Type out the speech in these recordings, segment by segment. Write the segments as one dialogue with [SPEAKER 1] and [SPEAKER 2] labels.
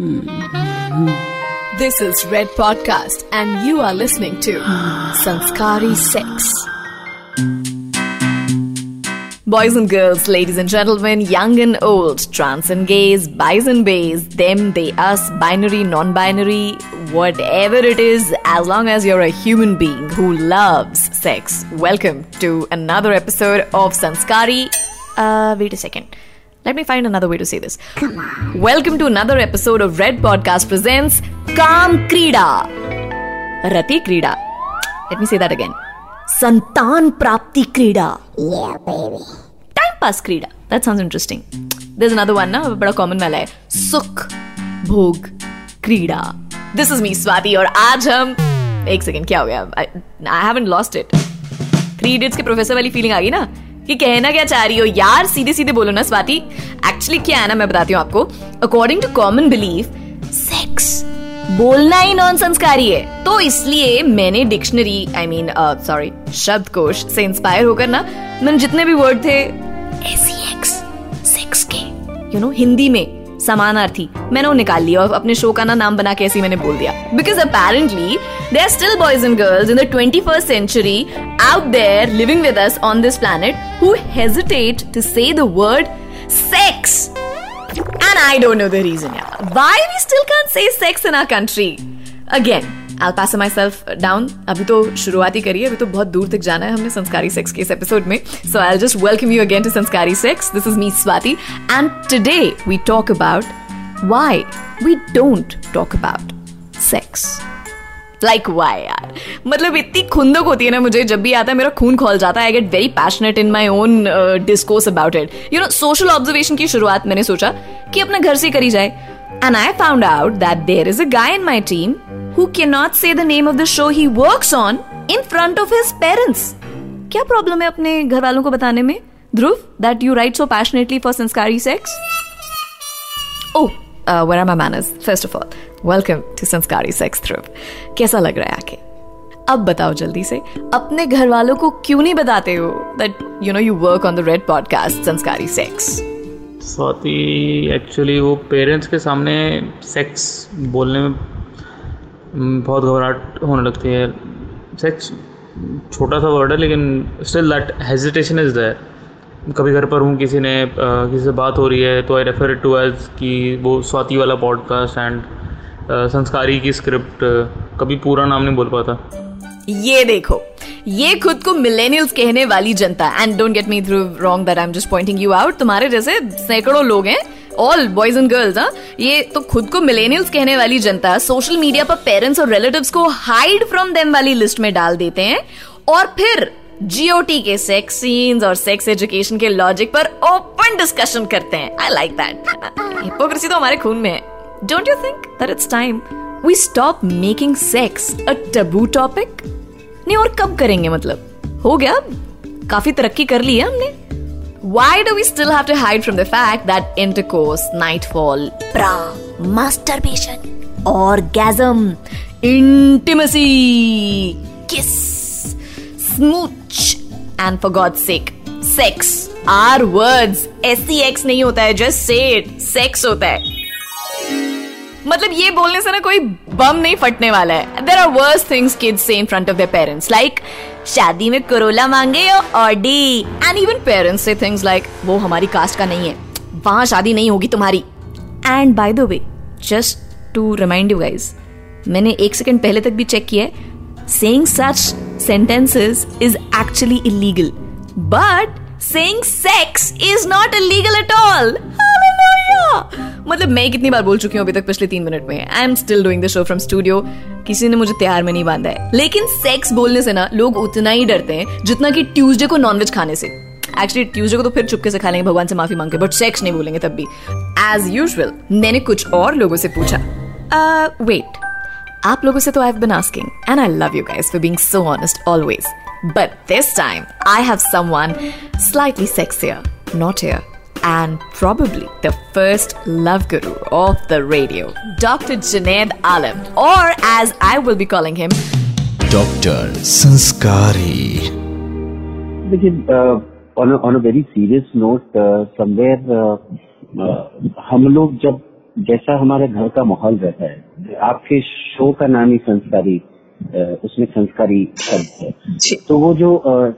[SPEAKER 1] This is Red Podcast, and you are listening to Sanskari Sex. Boys and girls, ladies and gentlemen, young and old, trans and gays, bis and bays, them, they, us, binary, non binary, whatever it is, as long as you're a human being who loves sex, welcome to another episode of Sanskari. Uh, wait a second. Let me find another way to say this. Welcome to another episode of Red Podcast presents Kam Krida. Rati Krida. Let me say that again. Santan Prapti Krida.
[SPEAKER 2] Yeah, baby.
[SPEAKER 1] Time pass Krida. That sounds interesting. There's another one ना बड़ा common वाला है सुख भोग क्रीड़ा this is me Swati और आज हम एक सेकंड क्या हो गया I haven't lost it Three Idiots के प्रोफेसर वाली फीलिंग आ गई ना कि कहना क्या चाह रही हो? यार सीधे सीधे बोलो ना, स्वाति। एक्चुअली क्या है ना, मैं बताती हूँ आपको। According to common belief sex बोलना ही नॉन संस्कारी है। तो इसलिए मैंने डिक्शनरी आई मीन सॉरी शब्द कोश से इंस्पायर होकर ना, मैंने जितने भी वर्ड थे सेक्स सेक्स के यू नो हिंदी में समानार्थी मैंने वो निकाल लिया और अपने शो का ना नाम बना के ऐसे मैंने बोल दिया because apparently they are still boys and girls in the twenty first century out there living with us on this planet who hesitate to say the word sex and I don't know the reason. Why we still can't say sex in our country? Again, I'll pass myself down. अभी तो शुरुआत ही करिए, अभी तो बहुत दूर तक जाना है हमने संस्कारी सेक्स के इस एपिसोड में। So I just welcome you again to Sanskari sex this is me Swati and today we talk about why we don't talk about sex like why यार? मतलब इतनी खुंदक होती है ना मुझे, जब भी आता है मेरा खून खोल जाता है I get very passionate in my own discourse about it you know social observation की शुरुआत मैंने सोचा कि अपने घर से करी जाए। And I found out that there is a guy in my team who can not say the name of the show he work on in front of his parents क्या प्रॉब्लम है अपने घर वालों को बताने में? Dhruv that you write so passionately for Sanskari sex oh uh, where are my manners? First of all, welcome to Sanskari Sex Thrive. कैसा लग रहा है आके? अब बताओ जल्दी से अपने घर वालों को क्यों नहीं बताते हो that you know you work on the red podcast Sanskari sex
[SPEAKER 3] Swati actually वो पेरेंट्स के सामने सेक्स बोलने में हम्म, बहुत घबराहट होने लगती है। सेक्स छोटा सा वर्ड है लेकिन still that hesitation is there कभी घर पर हूँ किसी ने किसी से बात हो रही है तो आई रेफर टू एज कि वो स्वाति वाला पॉडकास्ट एंड संस्कारी की स्क्रिप्ट कभी पूरा नाम नहीं बोल पाता।
[SPEAKER 1] ये देखो ये खुद को मिलेनियल्स कहने वाली जनता and don't get me through wrong that I am just pointing you out तुम्हारे जैसे सैकड़ों लोग हैं ऑल बॉयज़ एंड गर्ल्स हाँ ये तो खुद को मिलेनियल्स कहने वाली जनता सोशल मीडिया पर पेरेंट्स और रिलेटिव्स को हाइड फ्रॉम देम वाली लिस्ट में डाल देते हैं, और फिर जीओटी के सेक्स सीन्स और सेक्स एजुकेशन के लॉजिक पर ओपन डिस्कशन करते हैं। आई लाइक दैट हिपोक्रेसी तो हमारे खून में है। Don't you think that it's time we stop making sex a taboo topic नहीं और कब करेंगे मतलब हो गया काफ़ी तरक्की कर ली है हमने Why do we still have to hide from the fact that intercourse, nightfall, pra, masturbation, orgasm, intimacy, kiss, smooch, and for God's sake, sex are words. S-E-X नहीं होता है, just say it. Sex होता है. मतलब ये बोलने से ना कोई बम नहीं फटने वाला है। There are worse things kids say in front of their parents like शादी में करोला मांगे या Audi and even parents say things like वो हमारी कास्ट का नहीं है। वहाँ शादी नहीं होगी तुम्हारी. And by the way just to remind you guys मैंने एक सेकेंड पहले तक भी चेक किया है। Saying such sentences is actually illegal but saying sex is not illegal at all मतलब मैं कितनी बार बोल चुकी हूँ अभी तक पिछले तीन मिनट में। I am still doing the show from studio किसी ने मुझे तैयार में नहीं बांधा है। लेकिन सेक्स बोलने से ना लोग उतना ही डरते हैं, जितना कि ट्यूसडे को नॉनवेज खाने से। एक्चुअली ट्यूसडे को तो फिर चुपके से खा लेंगे, भगवान से माफ़ी मांग के बट सेक्स नहीं बोलेंगे तब भी। एज यूजल मैंने कुछ और लोगों से पूछा। वेट आप लोगों से तो I been asking and I love you guys for being so honest always but this time I have someone slightly sexier not here and probably the first love guru of the radio, Dr. Junaid Alam, or as I will be calling him,
[SPEAKER 4] doctor संस्कारी
[SPEAKER 2] देखिए on on a very serious note somewhere हम लोग जब जैसा हमारे घर का माहौल रहता है आपके शो का नाम ही संस्कारी अ, उसमें संस्कारी शब्द है। तो वो जो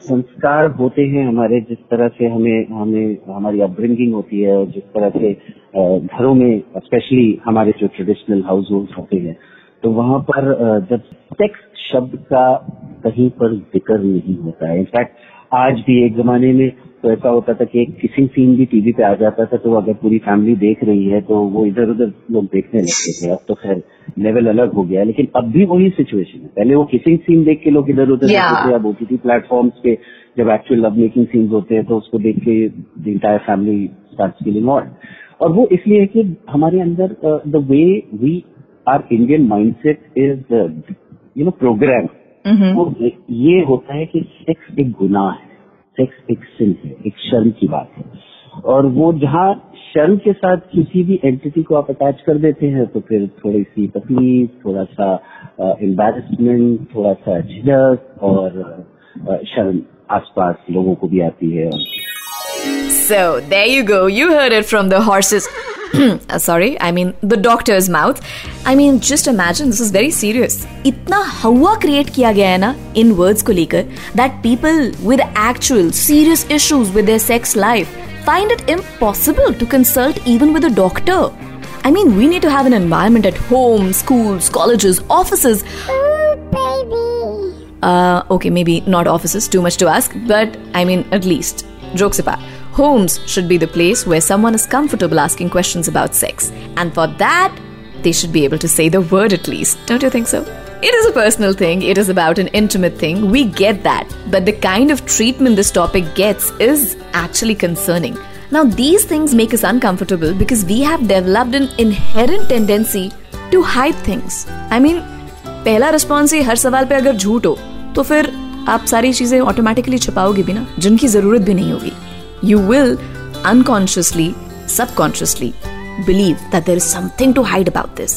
[SPEAKER 2] संस्कार होते हैं हमारे जिस तरह से हमें हमें हमारी अपब्रिंगिंग होती है और जिस तरह से घरों में स्पेशली हमारे जो ट्रेडिशनल हाउस होल्ड होते हैं तो वहाँ पर जब सेक्स शब्द का कहीं पर ज़िक्र नहीं होता है। इनफैक्ट आज भी एक जमाने में तो ऐसा होता था कि एक किसिंग सीन भी टीवी पे आ जाता था तो अगर पूरी फैमिली देख रही है तो वो इधर उधर लोग देखने लगते थे। अब तो खैर लेवल अलग हो गया लेकिन अब भी वही सिचुएशन है। पहले वो किसिंग सीन देख के लोग इधर उधर देखते थे अब ओटीटी प्लेटफॉर्म्स पे जब एक्चुअल लव मेकिंग सीन्स होते हैं तो उसको देख के the entire family start feeling on और वो इसलिए है कि हमारे अंदर the way we are Indian mindset is you know program वो ये होता है कि सेक्स एक गुनाह है। सेक्स एक सिन है, एक शर्म की बात है। और वो जहाँ शर्म के साथ किसी भी एंटिटी को आप अटैच कर देते हैं तो फिर थोड़ी सी तकलीफ़, थोड़ा सा एम्बेरसमेंट थोड़ा सा झिझक और शर्म आसपास लोगों को भी आती है।
[SPEAKER 1] So, there. uh, sorry, I mean the doctor's mouth. I mean, just imagine this is very serious. इतना हवा क्रिएट किया गया है ना इन वर्ड्स को लेकर that people with actual serious issues with their sex life find it impossible to consult even with a doctor. I mean, we need to have an environment at home, schools, colleges, offices uh, okay, maybe not offices, too much to ask, but I mean, at least, jokes apart, homes should be the place where someone is comfortable asking questions about sex. And for that, they should be able to say the word at least. Don't you think so? It is a personal thing, it is about an intimate thing, we get that. But the kind of treatment this topic gets is actually concerning. Now, these things make us uncomfortable because we have developed an inherent tendency to hide things. I mean, पहला response ही हर सवाल पे अगर झूठ हो तो फिर आप सारी चीजें ऑटोमेटिकली छुपाओगे भी ना जिनकी जरूरत भी नहीं होगी you will unconsciously subconsciously believe that there is something to hide about this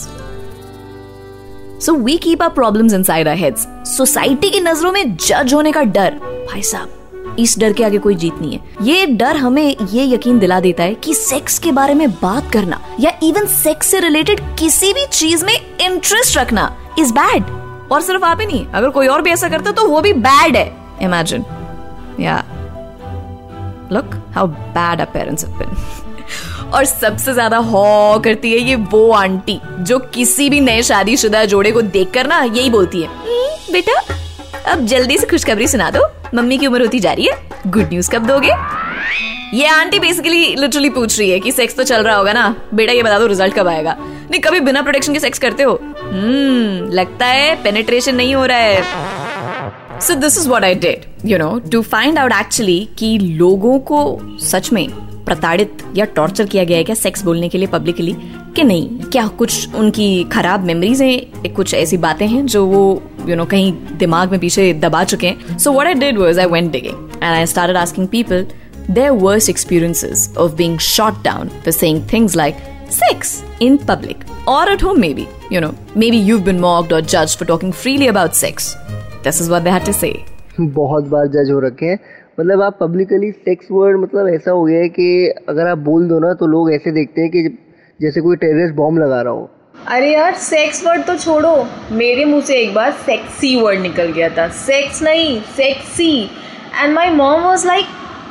[SPEAKER 1] so we keep our problems inside our heads society की नज़रों में जज होने का डर। भाई साहब, इस डर के आगे कोई जीत नहीं है। ये डर हमें ये यकीन दिला देता है कि सेक्स के बारे में बात करना या इवन सेक्स से रिलेटेड किसी भी चीज़ में इंटरेस्ट रखना इज़ बैड और सिर्फ़ आप ही नहीं, अगर कोई और भी ऐसा करता तो वो भी बैड है। Imagine look how bad our parents have been और सबसे ज़्यादा हॉ करती है ये वो आंटी जो किसी भी नए शादीशुदा जोड़े को देखकर ना यही बोलती है "हम्म, बेटा अब जल्दी से खुशखबरी सुना दो। मम्मी की उम्र होती जा रही है गुड न्यूज़ कब दोगे? ये आंटी बेसिकली लिटरली पूछ रही है कि सेक्स तो चल रहा होगा ना बेटा ये बता दो रिज़ल्ट कब आएगा। नहीं कभी बिना प्रोटेक्शन के सेक्स करते हो? हम्म लगता है पेनिट्रेशन नहीं हो रहा है। So this is what I did you know to find out actually कि लोगों को सच में प्रताड़ित या टॉर्चर किया गया है क्या सेक्स बोलने के लिए पब्लिकली कि नहीं? क्या कुछ उनकी खराब मेमोरीज हैं? कुछ ऐसी बातें हैं जो वो यू you नो know, कहीं दिमाग में पीछे दबा चुके हैं? So what I did was I went digging and I start asking people their worse experiences of being shot down saying things like sex in public और at home maybe you know maybe you been mocked और जज for talking freely about sex this is what they have
[SPEAKER 5] बहुत बार जज हो रखे हैं। मतलब आप पब्लिकली सेक्स वर्ड मतलब ऐसा हो गया है कि अगर आप बोल दो ना तो लोग ऐसे देखते हैं कि जैसे कोई टेररिस्ट बॉम्ब लगा रहा हो।
[SPEAKER 6] अरे यार सेक्स वर्ड तो छोड़ो। मेरे मुँह से एक बार सेक्सी वर्ड निकल गया था। सेक्स नहीं sexy and my mom was like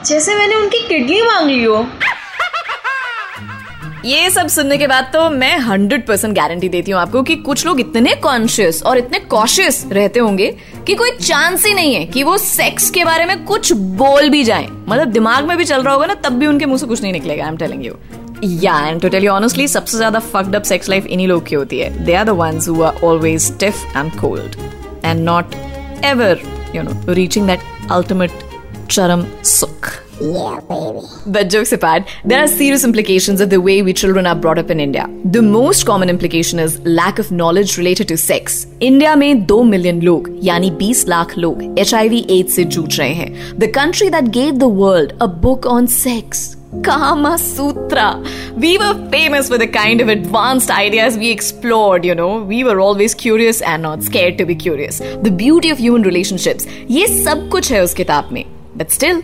[SPEAKER 6] जैसे मैंने उनकी किडनी मांग ली हो।
[SPEAKER 1] ये सब सुनने के बाद तो मैं हंड्रेड परसेंट गारंटी देती हूँ आपको कि कुछ लोग इतने कॉन्शियस और इतने कॉशियस रहते होंगे कि कोई चांस ही नहीं है कि वो सेक्स के बारे में कुछ बोल भी जाए। मतलब दिमाग में भी चल रहा होगा ना, तब भी उनके मुँह से कुछ नहीं निकलेगा आई एम टेलिंग यू या and to tell you honestly सबसे ज़्यादा फक्ड अप सेक्स लाइफ इन्हीं लोग की होती है। They are the ones who are always stiff and cold and not ever you know reaching that ultimate चरम सुख
[SPEAKER 2] Yeah, baby.
[SPEAKER 1] But jokes apart, there are serious implications of the way we children are brought up in India. The most common implication is lack of knowledge related to sex. India में दो million लोग यानी 20 लाख लोग H AIDS से जूझ रहे हैं the country that gave the world a book on sex Kama Sutra. We were famous for the kind of advanced ideas we explored, you know. We were always curious and not scared to be curious. The beauty of human relationships. ये सब कुछ है उस किताब में. But still,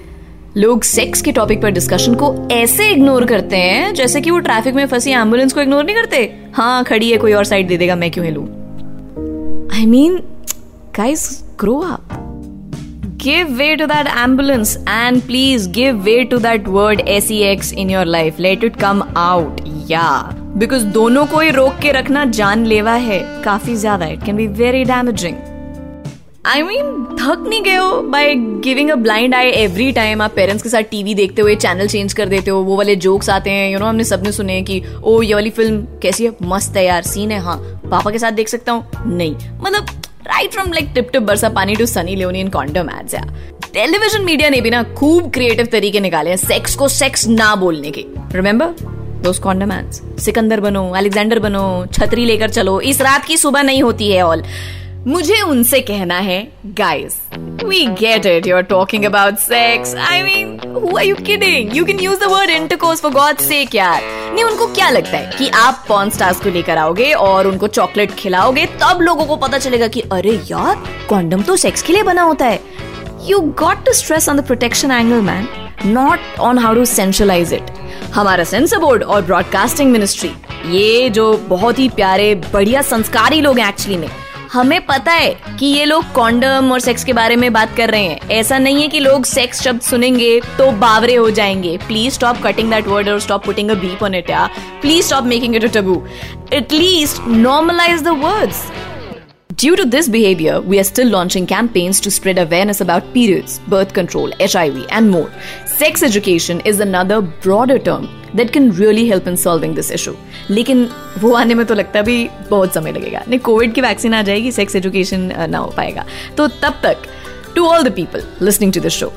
[SPEAKER 1] लोग sex के topic पर डिस्कशन को ऐसे इग्नोर करते हैं, जैसे कि वो ट्रैफ़िक में फंसी एंबुलेंस को इग्नोर नहीं करते। हाँ खड़ी है, कोई और साइड दे देगा, मैं क्यों हिलू? I mean guys grow up give way to that ambulance and please give way to that word sex in your life. Let it come out. Yeah. Because दोनों को ही रोक के रखना जानलेवा है. काफ़ी ज़्यादा it can be very damaging I mean थक नहीं गए हो by giving a blind eye every time आप पेरेंट्स के साथ टीवी देखते हुए चैनल चेंज कर देते हो, वो वाले जोक्स आते हैं यू नो हमने सबने सुने कि, ओ, ये वाली फ़िल्म कैसी है? मस्त है यार सीन है हाँ। पापा के साथ देख सकता हूँ? नहीं। मतलब right from like tip tip बरसा पानी to Sunny Leone in condom ads या टेलीविज़न मीडिया ने भी ना खूब क्रिएटिव तरीके निकाले हैं सेक्स को सेक्स ना बोलने के। एड्स सिकंदर बनो अलेक्जेंडर बनो, छतरी लेकर चलो। इस रात की सुबह नहीं होती है ऑल मुझे उनसे कहना है guys we get it you are talking about sex I mean who are you kidding you can use the word intercourse for God sake यार. नहीं, उनको क्या लगता है कि आप पॉन स्टार्स को लेकर आओगे और उनको चॉकलेट खिलाओगे, तब लोगों को पता चलेगा कि, अरे यार कॉन्डम तो सेक्स के लिए बना होता है. You got to stress on the protection angle man not on how to sensualize it हमारा सेंसर बोर्ड और ब्रॉडकास्टिंग मिनिस्ट्री ये जो बहुत ही प्यारे, बढ़िया संस्कारी लोग हैं एक्चुअली में हमें पता है कि ये लोग कॉन्डम और सेक्स के बारे में बात कर रहे हैं ऐसा नहीं है कि लोग सेक्स शब्द सुनेंगे तो बावरे हो जाएँगे please stop cutting that word और stop putting a beep on it please stop making it a taboo at least normalize the words Due to this behavior, we are still launching campaigns to spread awareness about periods, birth control, HIV, and more. Sex education is another broader term that can really help in solving this issue. लेकिन वो आने में तो लगता भी बहुत समय लगेगा नहीं कोविड की वैक्सीन आ जाएगी सेक्स एजुकेशन ना हो पाएगा तो तब तक to all the people listening to this show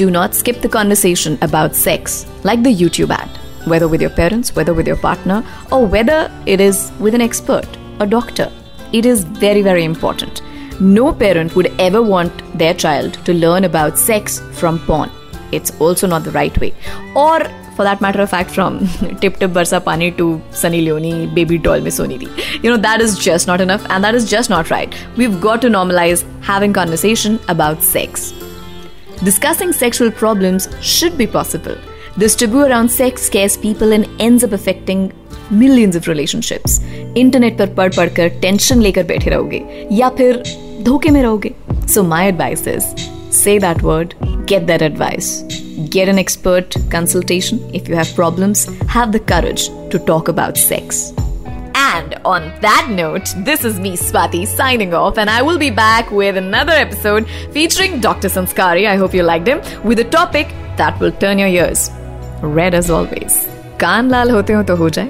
[SPEAKER 1] do not skip the conversation about sex like the YouTube ad, whether with your parents, whether with your partner, or whether it is with an expert, a doctor. It is very, very important. No parent would ever want their child to learn about sex from porn. It's also not the right way. Or, for that matter of fact, from Tip Tip Barsa Pani to Sunny Leone, Baby Doll Miss Sonidi. You know, that is just not enough and that is just not right. We've got to normalize having conversation about sex. Discussing sexual problems should be possible. This taboo around sex scares people and ends up affecting millions of relationships. Internet पर पढ़ पढ़कर tension लेकर बैठे रहोगे या फिर धोखे में रहोगे so my advice is say that word, get that advice. Get an expert consultation. If you have problems, have the courage to talk about sex. And on that note, this is me, Swati, signing off, and I will be back with another episode featuring Dr. Sanskari. I hope you liked him, with a topic that will turn your ears. Red as always. कान लाल होते हो तो हो जाए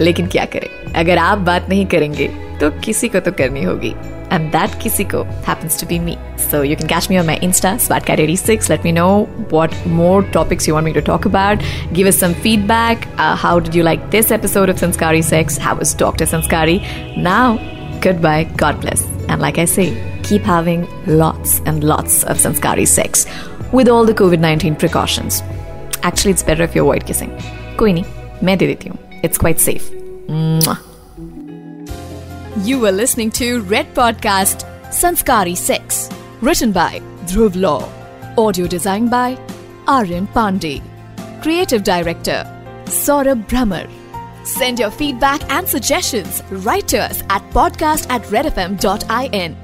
[SPEAKER 1] लेकिन क्या करें अगर आप बात नहीं करेंगे तो किसी को तो करनी होगी and that किसी को happens to be me. So you can catch me on my Insta, SwatCat86. Let me know what more topics you want me to talk about. Give us some feedback. Uh, how did you like this episode of Sanskari Sex? How was Dr. Sanskari? Now, goodbye. God bless. And like I say, keep having lots and lots of Sanskari sex with all the COVID 19 precautions. Actually, it's better if you avoid kissing. कोई नहीं मैं दे देती हूँ It's quite safe. You are listening to Red Podcast Sanskari Sex, written by Dhruv Law, audio designed by Aryan Pandey, creative director Saurabh Brahmer. Send your feedback and suggestions right to us at podcast at redfm.in.